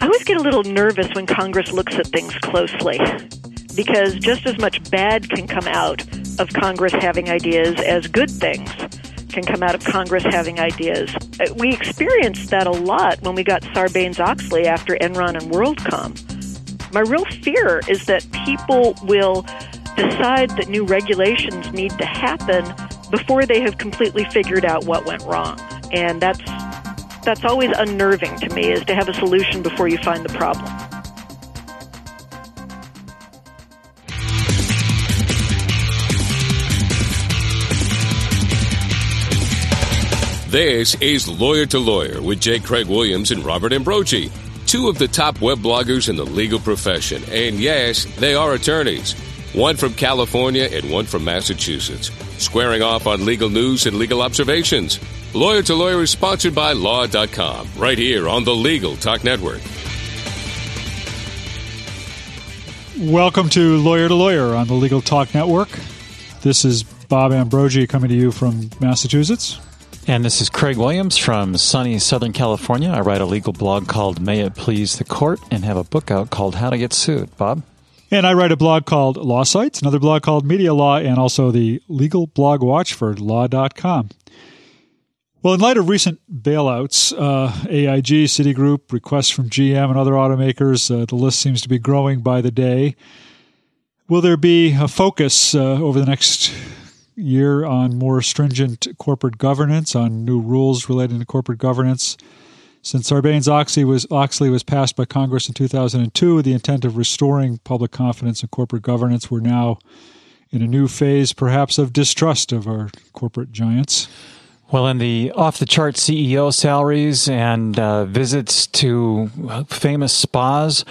I always get a little nervous when Congress looks at things closely because just as much bad can come out of Congress having ideas as good things can come out of Congress having ideas. Uh, we experienced that a lot when we got Sarbanes Oxley after Enron and WorldCom. My real fear is that people will decide that new regulations need to happen before they have completely figured out what went wrong. And that's that's always unnerving to me is to have a solution before you find the problem. This is Lawyer to Lawyer with J. Craig Williams and Robert Ambrogi, two of the top web bloggers in the legal profession. And yes, they are attorneys, one from California and one from Massachusetts, squaring off on legal news and legal observations. Lawyer to Lawyer is sponsored by Law.com, right here on the Legal Talk Network. Welcome to Lawyer to Lawyer on the Legal Talk Network. This is Bob Ambrogi coming to you from Massachusetts. And this is Craig Williams from sunny Southern California. I write a legal blog called May It Please the Court and have a book out called How to Get Sued. Bob? And I write a blog called Law Sites, another blog called Media Law, and also the legal blog watch for law.com. Well, in light of recent bailouts, uh, AIG, Citigroup, requests from GM and other automakers, uh, the list seems to be growing by the day. Will there be a focus uh, over the next year on more stringent corporate governance, on new rules relating to corporate governance. Since Sarbanes Oxley was, Oxley was passed by Congress in 2002 with the intent of restoring public confidence in corporate governance, we're now in a new phase, perhaps, of distrust of our corporate giants. Well, in the off the chart CEO salaries and uh, visits to famous spas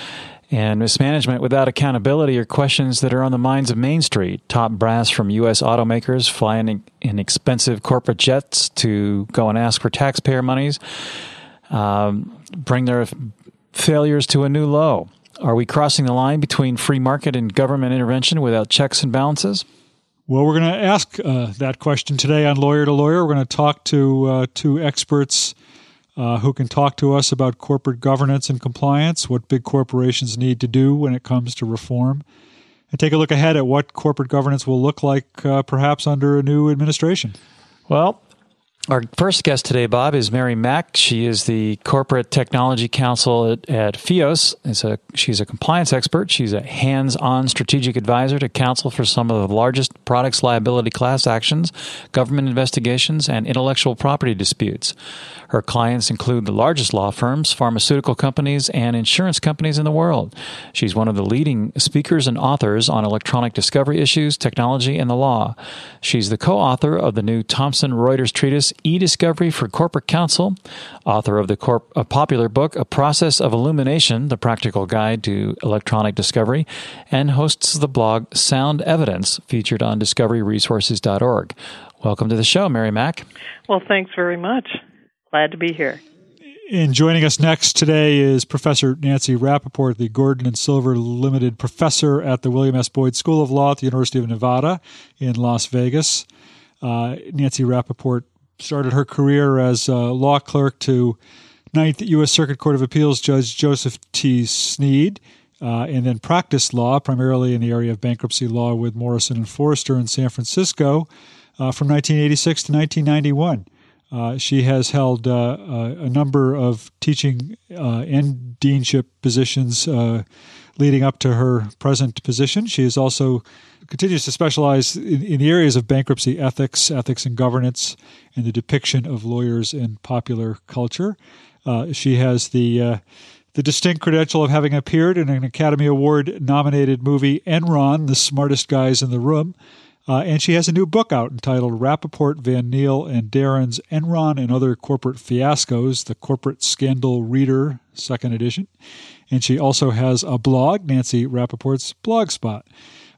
and mismanagement without accountability are questions that are on the minds of Main Street. Top brass from U.S. automakers flying in expensive corporate jets to go and ask for taxpayer monies, um, bring their failures to a new low. Are we crossing the line between free market and government intervention without checks and balances? Well, we're going to ask uh, that question today on Lawyer to Lawyer. We're going to talk to uh, two experts uh, who can talk to us about corporate governance and compliance, what big corporations need to do when it comes to reform, and take a look ahead at what corporate governance will look like uh, perhaps under a new administration. Well, our first guest today, Bob, is Mary Mack. She is the corporate technology counsel at, at FIOS. A, she's a compliance expert. She's a hands-on strategic advisor to counsel for some of the largest products liability class actions, government investigations, and intellectual property disputes. Her clients include the largest law firms, pharmaceutical companies, and insurance companies in the world. She's one of the leading speakers and authors on electronic discovery issues, technology, and the law. She's the co-author of the new Thomson Reuters treatise e-discovery for corporate counsel, author of the corp- a popular book, A Process of Illumination, the practical guide to electronic discovery, and hosts the blog Sound Evidence, featured on discoveryresources.org. Welcome to the show, Mary Mack. Well, thanks very much. Glad to be here. And joining us next today is Professor Nancy Rapoport, the Gordon and Silver Limited Professor at the William S. Boyd School of Law at the University of Nevada in Las Vegas. Uh, Nancy Rapoport started her career as a law clerk to Ninth U.S. Circuit Court of Appeals Judge Joseph T. Sneed, uh, and then practiced law primarily in the area of bankruptcy law with Morrison and Foerster in San Francisco uh, from 1986 to 1991. Uh, she has held uh, uh, a number of teaching uh, and deanship positions leading up to her present position. She is also continues to specialize in, in, the areas of bankruptcy ethics, ethics and governance, and the depiction of lawyers in popular culture. Uh, she has the uh, the distinct credential of having appeared in an Academy Award nominated movie Enron, The Smartest Guys in the Room. Uh, and she has a new book out entitled Rapoport, Van Niel, and Dharan's Enron and Other Corporate Fiascos, The Corporate Scandal Reader, second edition. And she also has a blog, Nancy Rapoport's Blogspot.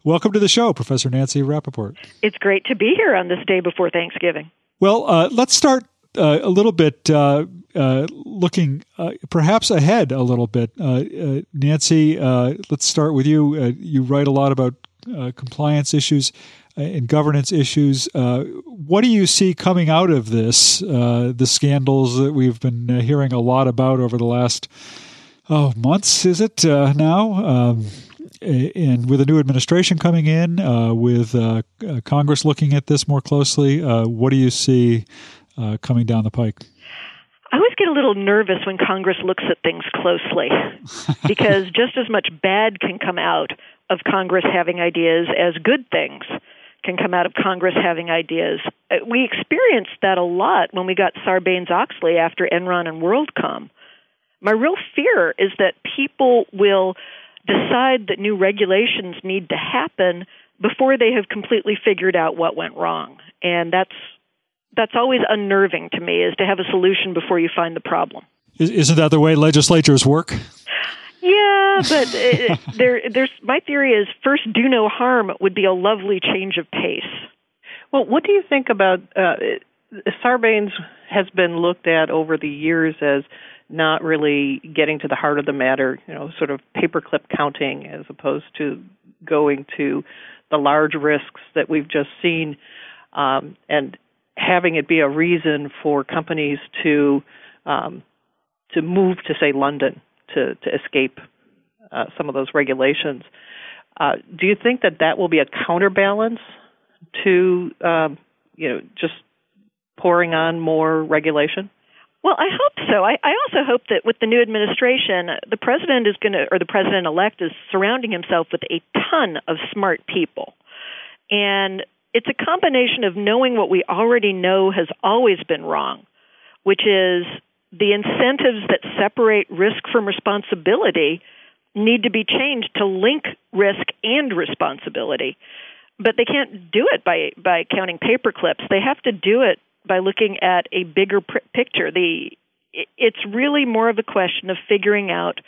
Welcome to the show, Professor Nancy Rapoport. It's great to be here on this day before Thanksgiving. Well, uh, let's start uh, a little bit uh, uh looking uh, perhaps ahead a little bit. Uh, Nancy, let's start with you. you write a lot about compliance issues. and governance issues. Uh, what do you see coming out of this? Uh, the scandals that we've been hearing a lot about over the last oh months, is it uh, now? Um, and with a new administration coming in, uh, with uh, Congress looking at this more closely, what do you see coming down the pike? I always get a little nervous when Congress looks at things closely because just as much bad can come out of Congress having ideas as good things can come out of Congress having ideas. Uh, we experienced that a lot when we got Sarbanes Oxley after Enron and WorldCom. My real fear is that people will decide that new regulations need to happen before they have completely figured out what went wrong. And that's that's always unnerving to me is to have a solution before you find the problem. Isn't that the way legislatures work? Yeah, but it, there, there's my theory is first do no harm would be a lovely change of pace. Well, what do you think about uh, Sarbanes has been looked at over the years as not really getting to the heart of the matter, you know, sort of paperclip counting as opposed to going to the large risks that we've just seen, um, and having it be a reason for companies to um, to move to say London to to escape uh, some of those regulations. Uh, do you think that that will be a counterbalance to um, you know just pouring on more regulation? Well, I hope so. I, I also hope that with the new administration, the president is going to, or the president elect is surrounding himself with a ton of smart people. And it's a combination of knowing what we already know has always been wrong, which is the incentives that separate risk from responsibility need to be changed to link risk and responsibility. But they can't do it by by counting paper clips. They have to do it by looking at a bigger pr- picture. The it's really more of a question of figuring out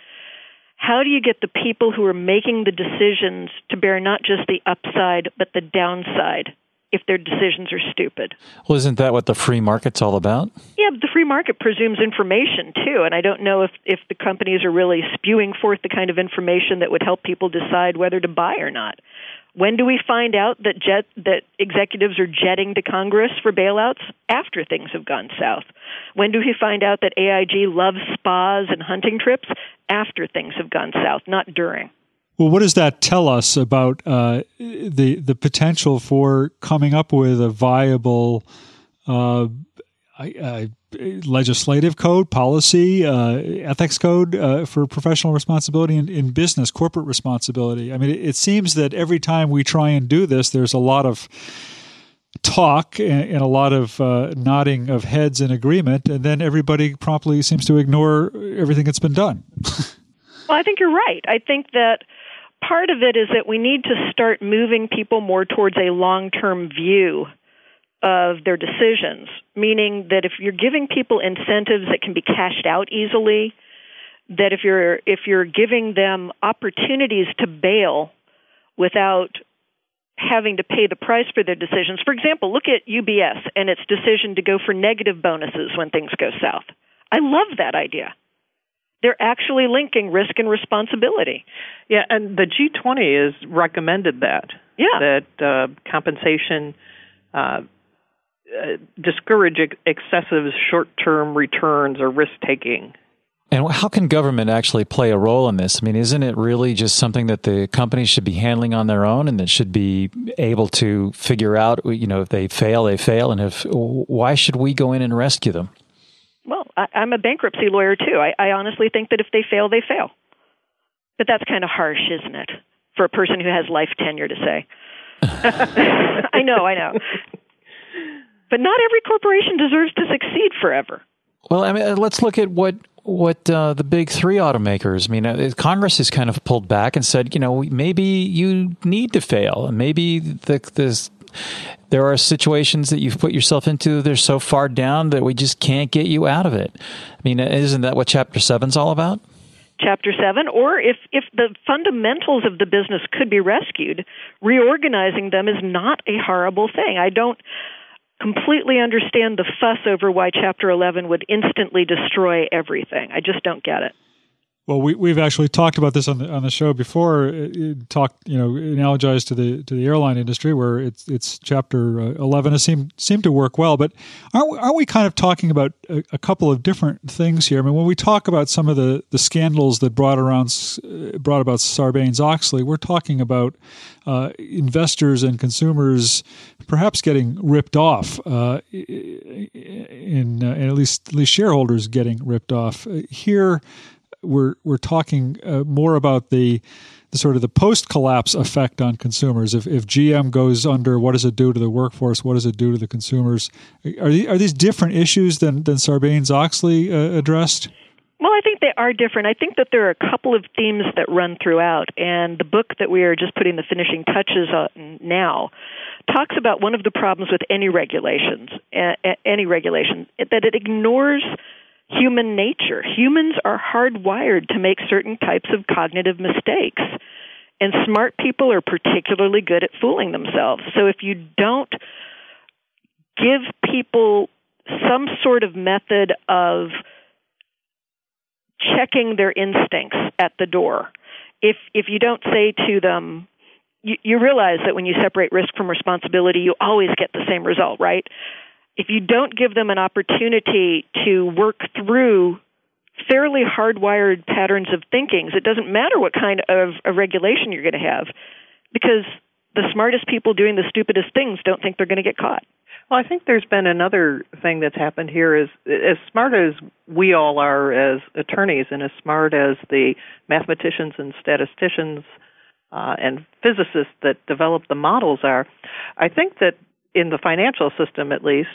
how do you get the people who are making the decisions to bear not just the upside but the downside if their decisions are stupid. Well, isn't that what the free market's all about? Yeah, but the free market presumes information too, and I don't know if if the companies are really spewing forth the kind of information that would help people decide whether to buy or not. When do we find out that jet that executives are jetting to Congress for bailouts? After things have gone south. When do we find out that AIG loves spas and hunting trips? After things have gone south, not during. Well, what does that tell us about uh, the the potential for coming up with a viable uh, uh, legislative code, policy, uh, ethics code uh, for professional responsibility in, in, business, corporate responsibility? I mean, it, it, seems that every time we try and do this, there's a lot of talk and, and a lot of uh, nodding of heads in agreement, and then everybody promptly seems to ignore everything that's been done. well, I think you're right. I think that part of it is that we need to start moving people more towards a long term view of their decisions, meaning that if you're giving people incentives that can be cashed out easily, that if you're if you're giving them opportunities to bail without having to pay the price for their decisions. For example, look at UBS and its decision to go for negative bonuses when things go south. I love that idea they're actually linking risk and responsibility. Yeah, and the G20 has recommended that. Yeah. That uh, compensation uh, uh, discourage excessive short-term returns or risk-taking. And how can government actually play a role in this? I mean, isn't it really just something that the companies should be handling on their own, and that should be able to figure out? You know, if they fail, they fail, and if why should we go in and rescue them? Well, I, I'm a bankruptcy lawyer too. I, I honestly think that if they fail, they fail. But that's kind of harsh, isn't it, for a person who has life tenure to say? I know, I know. But not every corporation deserves to succeed forever. Well, I mean, uh, let's look at what what uh, the big three automakers. I mean, uh, Congress has kind of pulled back and said, you know, maybe you need to fail, and maybe the this there are situations that you've put yourself into they're so far down that we just can't get you out of it. I mean, isn't that what chapter Seven's all about? Chapter 7 or if if the fundamentals of the business could be rescued, reorganizing them is not a horrible thing. I don't completely understand the fuss over why chapter 11 would instantly destroy everything. I just don't get it. Well, we we've actually talked about this on the on the show before. Talked, you know, analogized to the to the airline industry where it's it's chapter uh, eleven has seemed seemed to work well. But aren't we, aren't we kind of talking about a, a, couple of different things here? I mean, when we talk about some of the, the scandals that brought around uh, brought about Sarbanes Oxley, we're talking about uh, investors and consumers perhaps getting ripped off, uh, in, uh, at least at least shareholders getting ripped off here we're we're talking uh, more about the the sort of the post collapse effect on consumers. If if GM goes under, what does it do to the workforce? What does it do to the consumers? Are these, are these different issues than than Sarbanes Oxley uh, addressed? Well, I think they are different. I think that there are a couple of themes that run throughout, and the book that we are just putting the finishing touches on now talks about one of the problems with any regulations, any regulation, that it ignores human nature. Humans are hardwired to make certain types of cognitive mistakes. And smart people are particularly good at fooling themselves. So if you don't give people some sort of method of checking their instincts at the door, if if you don't say to them, you, you realize that when you separate risk from responsibility, you always get the same result, right? If you don't give them an opportunity to work through fairly hardwired patterns of thinkings, it doesn't matter what kind of a regulation you're going to have because the smartest people doing the stupidest things don't think they're going to get caught. Well, I think there's been another thing that's happened here is as smart as we all are as attorneys and as smart as the mathematicians and statisticians uh, and physicists that develop the models are, I think that in the financial system at least,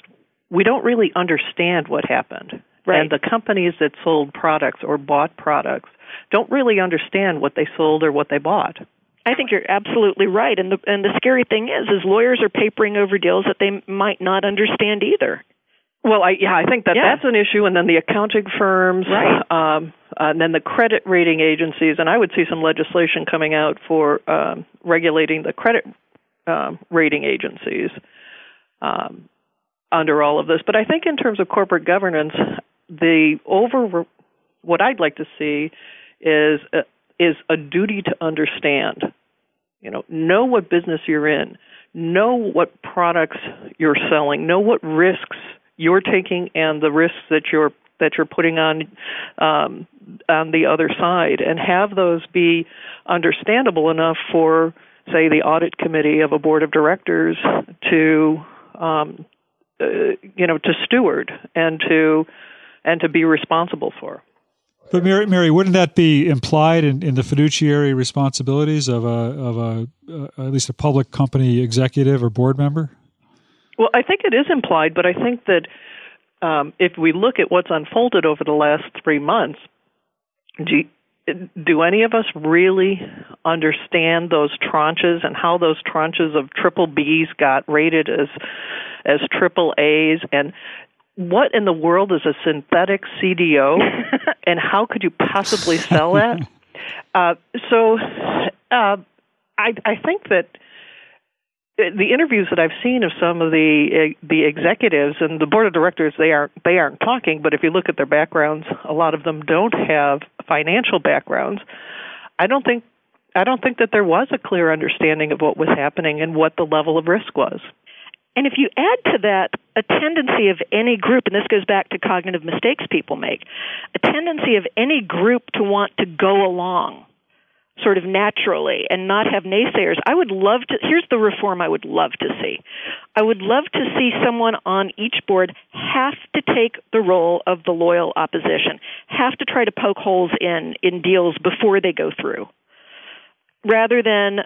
we don't really understand what happened. Right. And the companies that sold products or bought products don't really understand what they sold or what they bought. I think you're absolutely right. And the and the scary thing is is lawyers are papering over deals that they might not understand either. Well, I yeah, I think that yeah. that's an issue, and then the accounting firms, right. um, and then the credit rating agencies, and I would see some legislation coming out for um, regulating the credit um, rating agencies um, under all of this. But I think in terms of corporate governance, the over what I'd like to see is a, is a duty to understand. You know, know what business you're in, know what products you're selling, know what risks you're taking, and the risks that you're that you're putting on um, on the other side, and have those be understandable enough for, say, the audit committee of a board of directors to um, uh, you know to steward and to and to be responsible for. But Mary, Mary, wouldn't that be implied in, in the fiduciary responsibilities of a of a uh, at least a public company executive or board member? Well, I think it is implied, but I think that um, if we look at what's unfolded over the last three months, do do any of us really understand those tranches and how those tranches of triple Bs got rated as as triple A's and what in the world is a synthetic CDO and how could you possibly sell that? Uh, so uh, I, I think that the interviews that I've seen of some of the the executives and the board of directors they aren't they aren't talking but if you look at their backgrounds a lot of them don't have financial backgrounds I don't think I don't think that there was a clear understanding of what was happening and what the level of risk was. And if you add to that a tendency of any group, and this goes back to cognitive mistakes people make, a tendency of any group to want to go along sort of naturally and not have naysayers. I would love to, here's the reform I would love to see. I would love to see someone on each board have to take the role of the loyal opposition, have to try to poke holes in, in deals before they go through. Rather than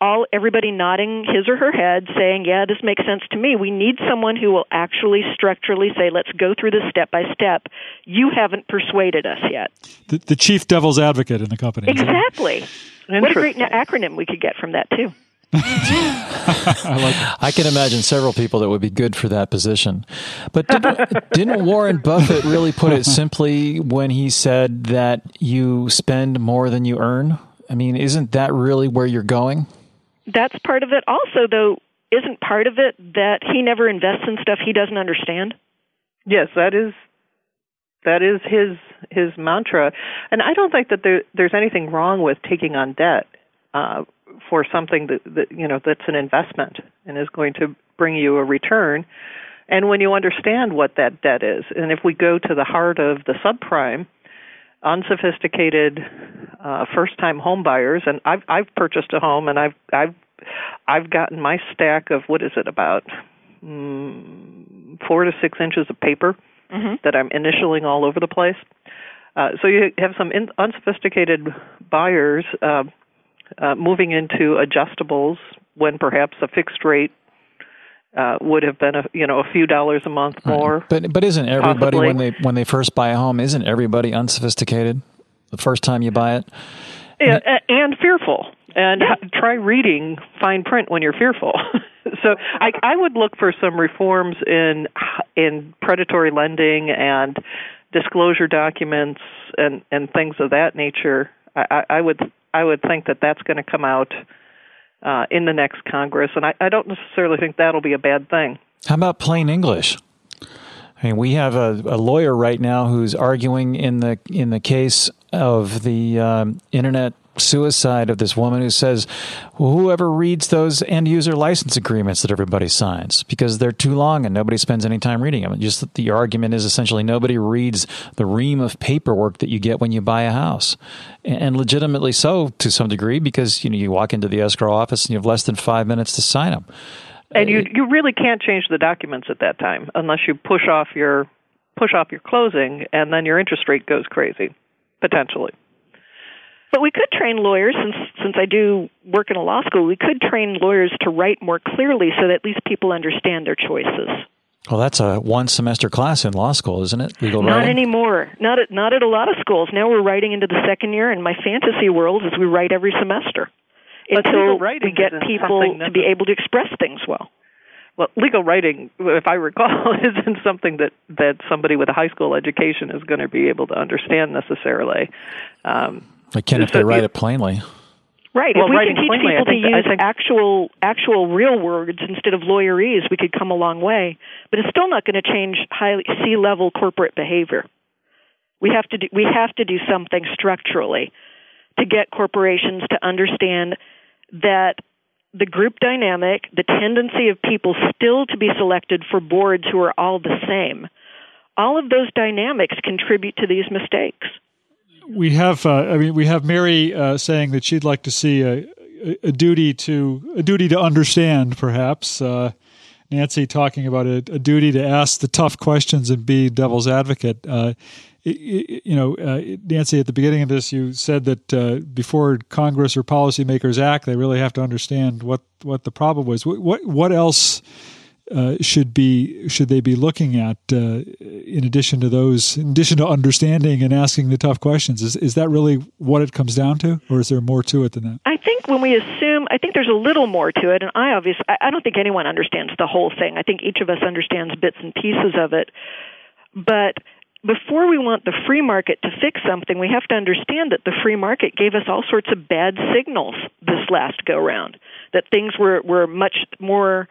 all everybody nodding his or her head saying yeah this makes sense to me. We need someone who will actually structurally say let's go through this step by step. You haven't persuaded us yet. The, the chief devil's advocate in the company exactly. What a great acronym we could get from that too. I, like I can imagine several people that would be good for that position. But didn't, didn't Warren Buffett really put it simply when he said that you spend more than you earn? I mean, isn't that really where you're going? That's part of it. Also, though, isn't part of it that he never invests in stuff he doesn't understand? Yes, that is that is his his mantra, and I don't think that there, there's anything wrong with taking on debt uh, for something that, that you know that's an investment and is going to bring you a return. And when you understand what that debt is, and if we go to the heart of the subprime, unsophisticated uh, first-time home buyers, and I've I've purchased a home, and I've I've I've gotten my stack of what is it about mm, four to six inches of paper mm-hmm. that I'm initialing all over the place. Uh, so you have some in, unsophisticated buyers uh, uh, moving into adjustables when perhaps a fixed rate uh, would have been a you know a few dollars a month more. Right. But but isn't everybody possibly. when they when they first buy a home isn't everybody unsophisticated the first time you buy it? Yeah, and fearful. And yeah. try reading fine print when you're fearful. so I, I would look for some reforms in in predatory lending and disclosure documents and and things of that nature. I, I would I would think that that's going to come out uh, in the next Congress, and I, I don't necessarily think that'll be a bad thing. How about plain English? I mean, we have a, a lawyer right now who's arguing in the in the case of the um, internet suicide of this woman who says, whoever reads those end user license agreements that everybody signs because they're too long and nobody spends any time reading them. Just the argument is essentially nobody reads the ream of paperwork that you get when you buy a house, and legitimately so to some degree because you know you walk into the escrow office and you have less than five minutes to sign them. And you you really can't change the documents at that time unless you push off your push off your closing, and then your interest rate goes crazy potentially. But we could train lawyers, since since I do work in a law school, we could train lawyers to write more clearly so that at least people understand their choices. Well, that's a one semester class in law school, isn't it? Legal writing. not writing? anymore. Not at not at a lot of schools. Now we're writing into the second year, and my fantasy world is we write every semester but until we get people to be able to express things well. Well, legal writing, if I recall, isn't something that that somebody with a high school education is going to be able to understand necessarily. Um, they can if they write it plainly. Right. Well, if we can teach plainly, people think, to use actual actual real words instead of lawyerese, we could come a long way. But it's still not going to change high C level corporate behavior. We have to do we have to do something structurally to get corporations to understand that the group dynamic, the tendency of people still to be selected for boards who are all the same, all of those dynamics contribute to these mistakes we have, uh, I mean, we have Mary uh, saying that she'd like to see a, a, duty to a duty to understand, perhaps. Uh, Nancy talking about a, a, duty to ask the tough questions and be devil's advocate. Uh, you know, uh, Nancy, at the beginning of this, you said that uh, before Congress or policymakers act, they really have to understand what what the problem was. What what, what else? Uh, should be should they be looking at uh, in addition to those in addition to understanding and asking the tough questions is is that really what it comes down to or is there more to it than that i think when we assume i think there's a little more to it and i obviously i don't think anyone understands the whole thing i think each of us understands bits and pieces of it but before we want the free market to fix something, we have to understand that the free market gave us all sorts of bad signals this last go round. That things were, were much more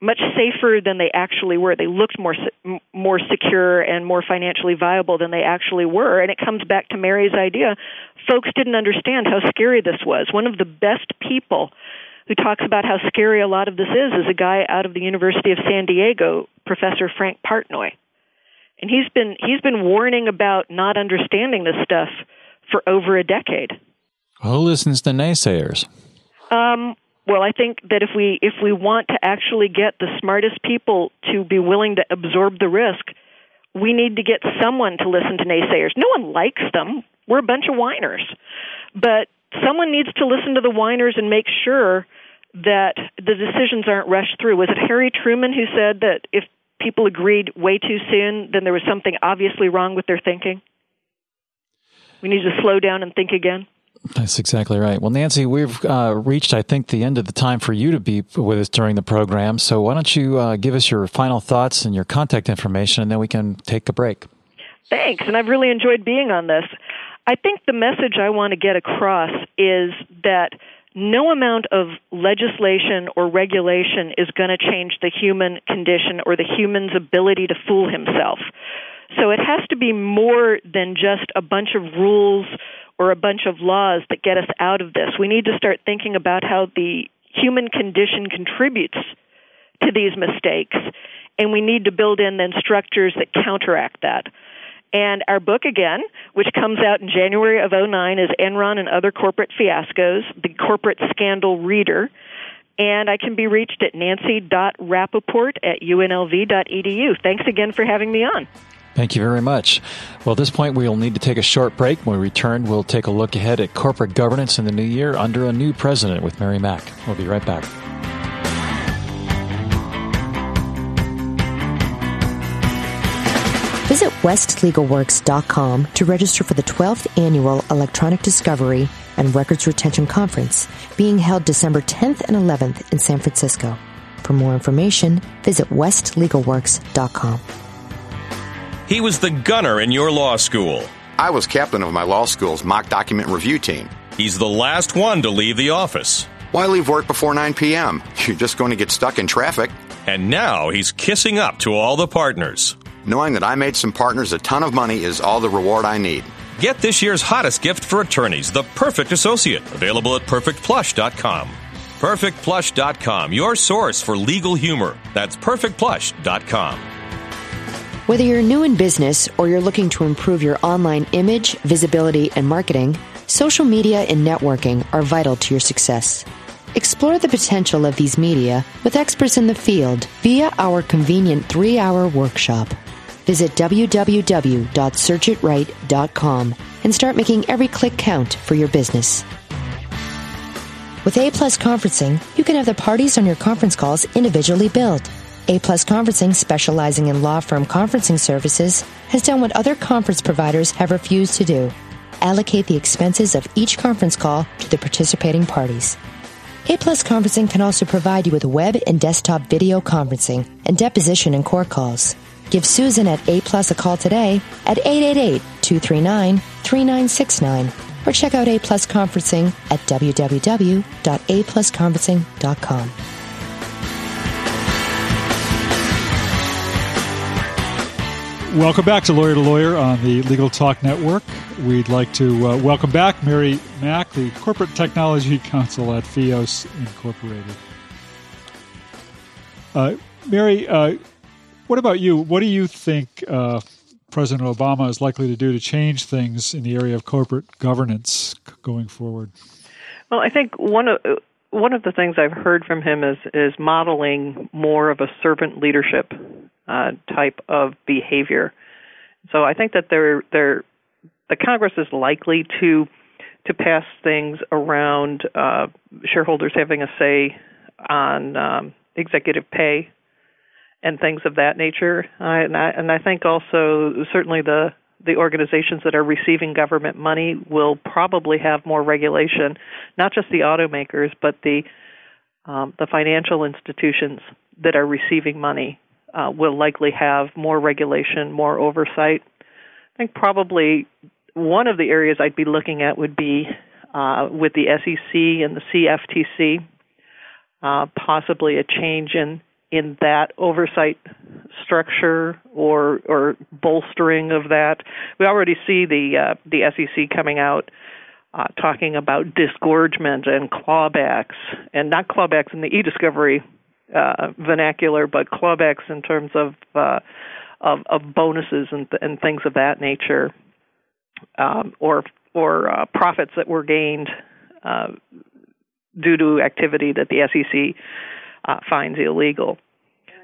much safer than they actually were. They looked more more secure and more financially viable than they actually were. And it comes back to Mary's idea. Folks didn't understand how scary this was. One of the best people who talks about how scary a lot of this is is a guy out of the University of San Diego, Professor Frank Partnoy. And he's been he's been warning about not understanding this stuff for over a decade. Who listens to naysayers? Um, well, I think that if we if we want to actually get the smartest people to be willing to absorb the risk, we need to get someone to listen to naysayers. No one likes them. We're a bunch of whiners. But someone needs to listen to the whiners and make sure that the decisions aren't rushed through. Was it Harry Truman who said that if people agreed way too soon, then there was something obviously wrong with their thinking? We need to slow down and think again. That's exactly right. Well, Nancy, we've uh, reached, I think, the end of the time for you to be with us during the program. So why don't you uh, give us your final thoughts and your contact information, and then we can take a break. Thanks. And I've really enjoyed being on this. I think the message I want to get across is that no amount of legislation or regulation is going to change the human condition or the human's ability to fool himself So it has to be more than just a bunch of rules or a bunch of laws that get us out of this. We need to start thinking about how the human condition contributes to these mistakes, and we need to build in then structures that counteract that. And our book, again, which comes out in January of 09, is Enron and Other Corporate Fiascos, the Corporate Scandal Reader. And I can be reached at nancy.rapoport at unlv.edu. Thanks again for having me on. Thank you very much. Well, at this point, we'll need to take a short break. When we return, we'll take a look ahead at corporate governance in the new year under a new president with Mary Mack. We'll be right back. Visit westlegalworks.com to register for the 12th annual Electronic Discovery and Records Retention Conference being held December 10th and 11th in San Francisco. For more information, visit westlegalworks.com. He was the gunner in your law school. I was captain of my law school's mock document review team. He's the last one to leave the office. Why leave work before 9 p.m.? You're just going to get stuck in traffic. And now he's kissing up to all the partners. Knowing that I made some partners a ton of money is all the reward I need. Get this year's hottest gift for attorneys, The Perfect Associate, available at perfectplush.com. Perfectplush.com, your source for legal humor. That's perfectplush.com. Whether you're new in business or you're looking to improve your online image, visibility, and marketing, social media and networking are vital to your success. Explore the potential of these media with experts in the field via our convenient three hour workshop. Visit www.searchitright.com and start making every click count for your business. With A Plus Conferencing, you can have the parties on your conference calls individually billed. A Plus Conferencing, specializing in law firm conferencing services, has done what other conference providers have refused to do allocate the expenses of each conference call to the participating parties. A Plus Conferencing can also provide you with web and desktop video conferencing and deposition and court calls. Give Susan at A Plus a call today at 888-239-3969 or check out A Plus Conferencing at www.aplusconferencing.com. Welcome back to Lawyer to Lawyer on the Legal Talk Network. We'd like to uh, welcome back Mary Mack, the Corporate Technology Counsel at FIOS Incorporated. Uh, Mary, uh, what about you? What do you think uh, President Obama is likely to do to change things in the area of corporate governance going forward? Well, I think one of one of the things I've heard from him is is modeling more of a servant leadership uh, type of behavior. So I think that they're, they're, the Congress is likely to to pass things around uh, shareholders having a say on um, executive pay and things of that nature. Uh, and, I, and I think also certainly the the organizations that are receiving government money will probably have more regulation, not just the automakers, but the um, the financial institutions that are receiving money uh, will likely have more regulation, more oversight. I think probably one of the areas I'd be looking at would be uh, with the SEC and the CFTC, uh, possibly a change in in that oversight structure or or bolstering of that. We already see the uh, the SEC coming out uh, talking about disgorgement and clawbacks, and not clawbacks in the e-discovery uh, vernacular, but clawbacks in terms of uh, of, of bonuses and, th- and things of that nature, um, or or uh, profits that were gained uh, due to activity that the SEC uh, finds illegal.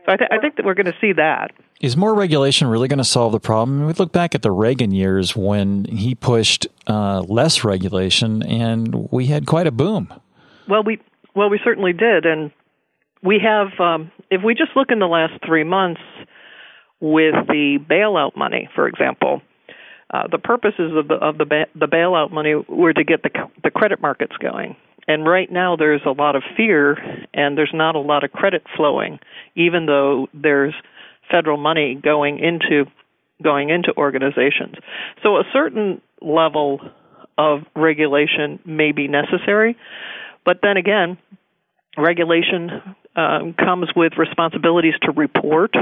So I, th- I think that we're going to see that. Is more regulation really going to solve the problem? We look back at the Reagan years when he pushed uh, less regulation, and we had quite a boom. Well, we well we certainly did, and we have, um, if we just look in the last three months with the bailout money, for example, uh, the purposes of the of the ba- the bailout money were to get the the credit markets going. And right now there's a lot of fear and there's not a lot of credit flowing, even though there's federal money going into going into organizations. So a certain level of regulation may be necessary, but then again, regulation um, comes with responsibilities to report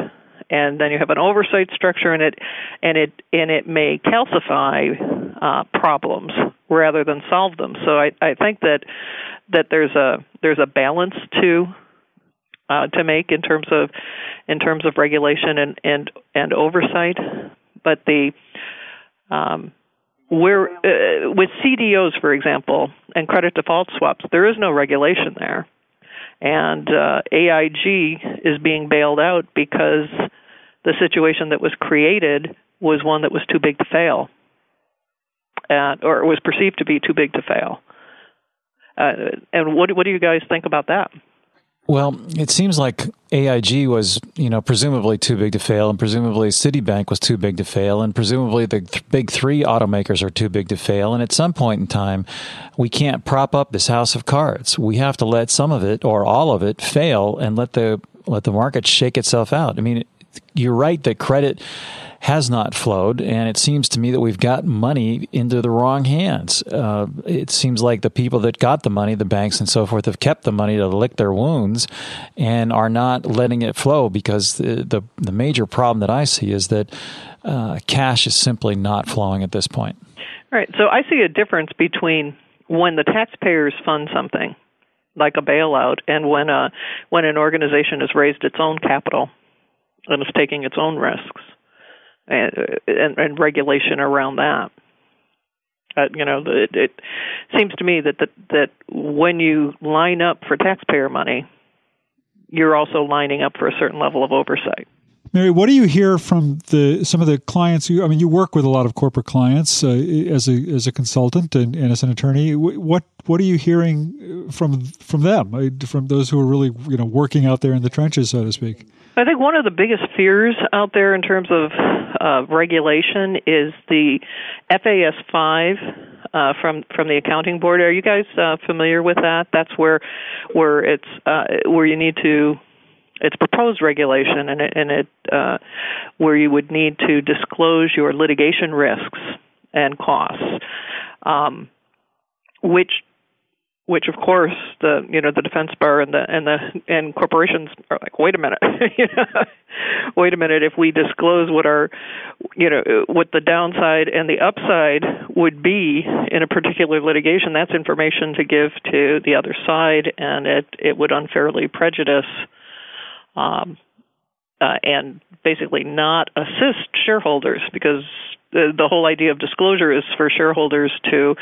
and then you have an oversight structure, and it and it and it may calcify uh, problems rather than solve them. So I, I think that that there's a there's a balance to uh, to make in terms of in terms of regulation and and and oversight, but the um, where uh, with CDOs, for example, and credit default swaps, there is no regulation there, and uh, AIG is being bailed out because the situation that was created was one that was too big to fail, uh, or was perceived to be too big to fail. Uh, and what what do you guys think about that? Well, it seems like AIG was, you know, presumably too big to fail, and presumably Citibank was too big to fail, and presumably the th- big three automakers are too big to fail. And at some point in time, we can't prop up this house of cards. We have to let some of it or all of it fail and let the let the market shake itself out. I mean, you're right that credit has not flowed, and it seems to me that we've got money into the wrong hands. Uh, it seems like the people that got the money, the banks and so forth, have kept the money to lick their wounds and are not letting it flow because the the, the major problem that I see is that uh, cash is simply not flowing at this point. Right. So I see a difference between when the taxpayers fund something like a bailout and when a when an organization has raised its own capital and is taking its own risks and, and, and regulation around that. Uh, you know, it, it seems to me that, that that when you line up for taxpayer money, you're also lining up for a certain level of oversight. Mary, what do you hear from the some of the clients? You, I mean, you work with a lot of corporate clients uh, as a as a consultant and, and, as an attorney. What what are you hearing from from them, uh, from those who are really you know working out there in the trenches, so to speak? I think one of the biggest fears out there in terms of uh, regulation is the FAS five uh, from from the accounting board. Are you guys uh, familiar with that? That's where where it's uh, where you need to it's proposed regulation and it, and it uh, where you would need to disclose your litigation risks and costs, um, which which of course the you know the defense bar and the and the and corporations are like wait a minute wait a minute. If we disclose what our you know what the downside and the upside would be in a particular litigation that's information to give to the other side and it it would unfairly prejudice um uh, and basically not assist shareholders because the, the whole idea of disclosure is for shareholders to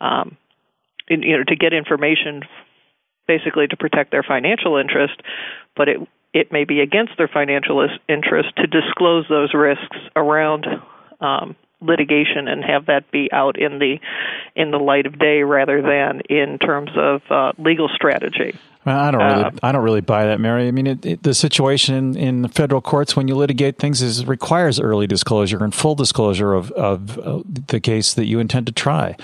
um, you know to get information basically to protect their financial interest but it it may be against their financial interest to disclose those risks around um, litigation and have that be out in the in the light of day rather than in terms of uh, legal strategy. Well, I don't really, uh, I don't really buy that, Mary. I mean, it, it, the situation in the federal courts when you litigate things is requires early disclosure and full disclosure of, of uh, the case that you intend to try.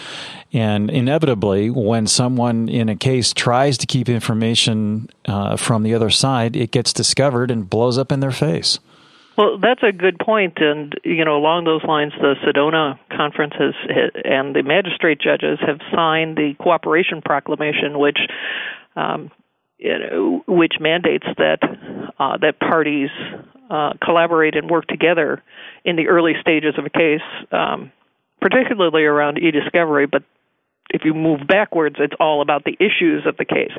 And inevitably, when someone in a case tries to keep information uh, from the other side, it gets discovered and blows up in their face. Well, that's a good point, and you know, along those lines, the Sedona conference has, and the magistrate judges have signed the cooperation proclamation, which um, you know, which mandates that uh, that parties uh, collaborate and work together in the early stages of a case, um, particularly around e-discovery. But if you move backwards, it's all about the issues of the case.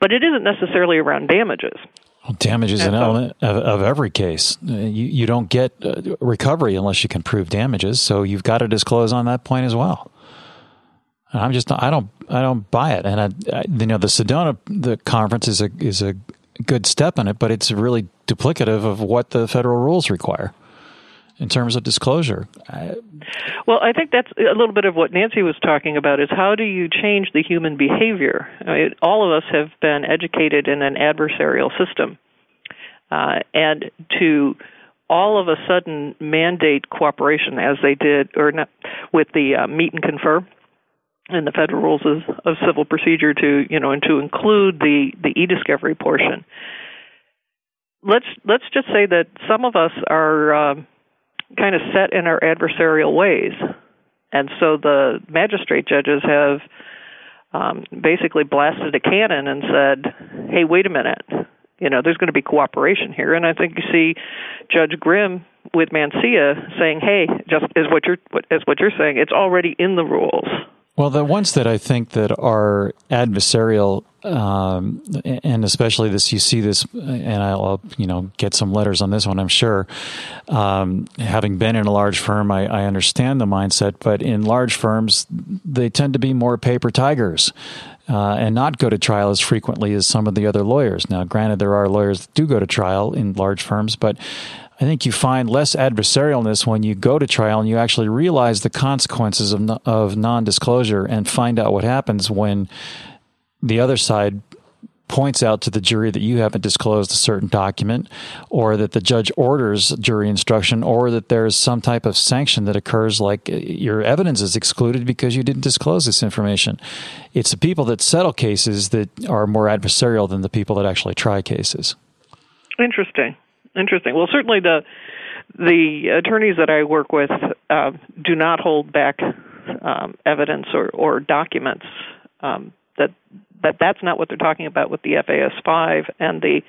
But it isn't necessarily around damages. Well, damage is an element of, of, every case. Uh, you, you don't get uh, recovery unless you can prove damages, so you've got to disclose on that point as well. I'm just I don't I don't buy it, and I, I, you know the Sedona the conference is a is a good step in it, but it's really duplicative of what the federal rules require in terms of disclosure. well, I think that's a little bit of what Nancy was talking about is how do you change the human behavior? I mean, all of us have been educated in an adversarial system. Uh, and to all of a sudden mandate cooperation as they did or not with the uh, meet and confer in the federal rules of, of civil procedure to you know and to include the the e-discovery portion. Let's let's just say that some of us are um, kind of set in our adversarial ways. And so the magistrate judges have um, basically blasted a cannon and said hey wait a minute. You know there's going to be cooperation here, and I think you see Judge Grimm with Mancia saying, "Hey, just as what you're as what you're saying, it's already in the rules." Well, the ones that I think that are adversarial, um, and especially this, you see this, and I'll you know get some letters on this one. I'm sure. Um, having been in a large firm, I, I, understand the mindset, but in large firms, they tend to be more paper tigers. Uh, and not go to trial as frequently as some of the other lawyers. Now, granted, there are lawyers that do go to trial in large firms, but I think you find less adversarialness when you go to trial and you actually realize the consequences of, of non disclosure and find out what happens when the other side points out to the jury that you haven't disclosed a certain document or that the judge orders jury instruction or that there's some type of sanction that occurs like uh, your evidence is excluded because you didn't disclose this information. It's the people that settle cases that are more adversarial than the people that actually try cases. Interesting. Interesting. Well, certainly the the attorneys that I work with uh, do not hold back um, evidence or, or documents. Um, that that that's not what they're talking about with the FAS five and the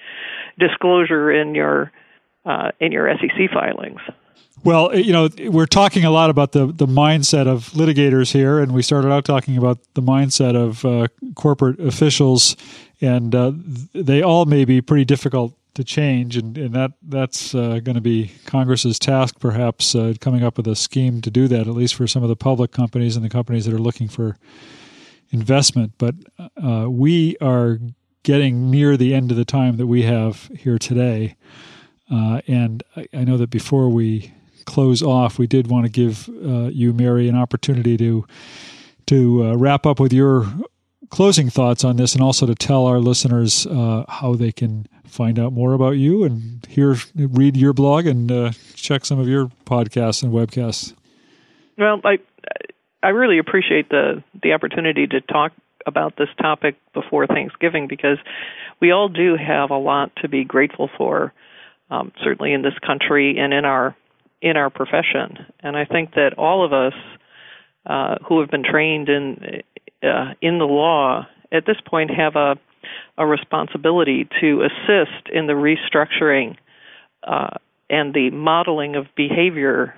disclosure in your uh, in your SEC filings. Well, you know, we're talking a lot about the, the mindset of litigators here, and we started out talking about the mindset of uh, corporate officials, and uh, they all may be pretty difficult to change, and, and that that's uh, going to be Congress's task, perhaps uh, coming up with a scheme to do that, at least for some of the public companies and the companies that are looking for investment. But uh, we are getting near the end of the time that we have here today, uh, and I, I, know that before we close off, we did want to give uh, you, Mary, an opportunity to to uh, wrap up with your closing thoughts on this, and also to tell our listeners how they can find out more about you and hear read your blog and uh, check some of your podcasts and webcasts. Well, I I really appreciate the the opportunity to talk about this topic before Thanksgiving because we all do have a lot to be grateful for, um, certainly in this country and in our in our profession. And I think that all of us uh, who have been trained in uh, in the law at this point have a a responsibility to assist in the restructuring uh, and the modeling of behavior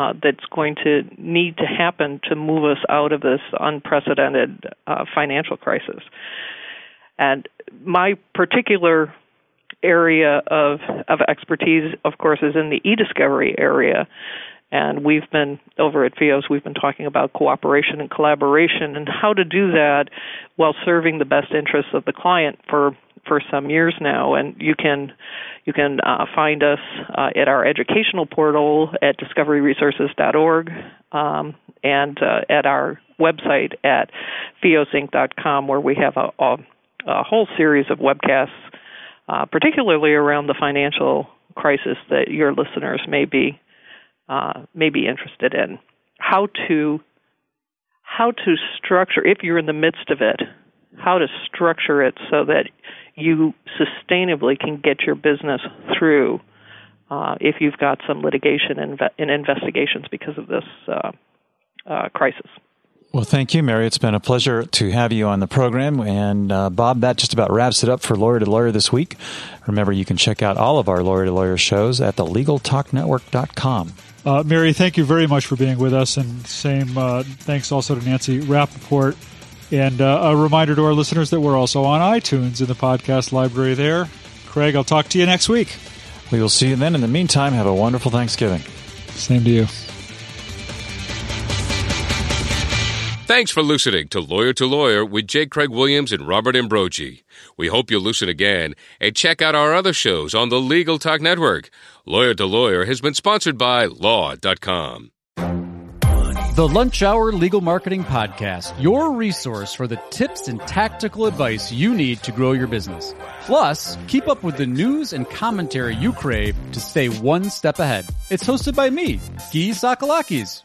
uh, that's going to need to happen to move us out of this unprecedented uh, financial crisis. And my particular area of of expertise, of course, is in the e-discovery area. And we've been over at FIOS, we've been talking about cooperation and collaboration and how to do that while serving the best interests of the client for for some years now. And you can you can uh, find us uh, at our educational portal at discoveryresources.org um, and uh, at our website at fiosinc.com, where we have a, a, a whole series of webcasts, uh, particularly around the financial crisis that your listeners may be uh, may be interested in how to how to structure if you're in the midst of it how to structure it so that you sustainably can get your business through uh, if you've got some litigation and, in investigations because of this uh, uh, crisis. Well, thank you, Mary. It's been a pleasure to have you on the program. And uh, Bob, that just about wraps it up for Lawyer to Lawyer this week. Remember, you can check out all of our Lawyer to Lawyer shows at thelegaltalknetwork.com. Uh, Mary, thank you very much for being with us, and same uh, thanks also to Nancy Rapoport. And uh, a reminder to our listeners that we're also on iTunes in the podcast library there. Craig, I'll talk to you next week. We will see you then. In the meantime, have a wonderful Thanksgiving. Same to you. Thanks for listening to Lawyer to Lawyer with J. Craig Williams and Robert Ambrogi. We hope you'll listen again and check out our other shows on the Legal Talk Network. Lawyer to Lawyer has been sponsored by Law.com. The Lunch Hour Legal Marketing Podcast, your resource for the tips and tactical advice you need to grow your business. Plus, keep up with the news and commentary you crave to stay one step ahead. It's hosted by me, Guy Sakalakis.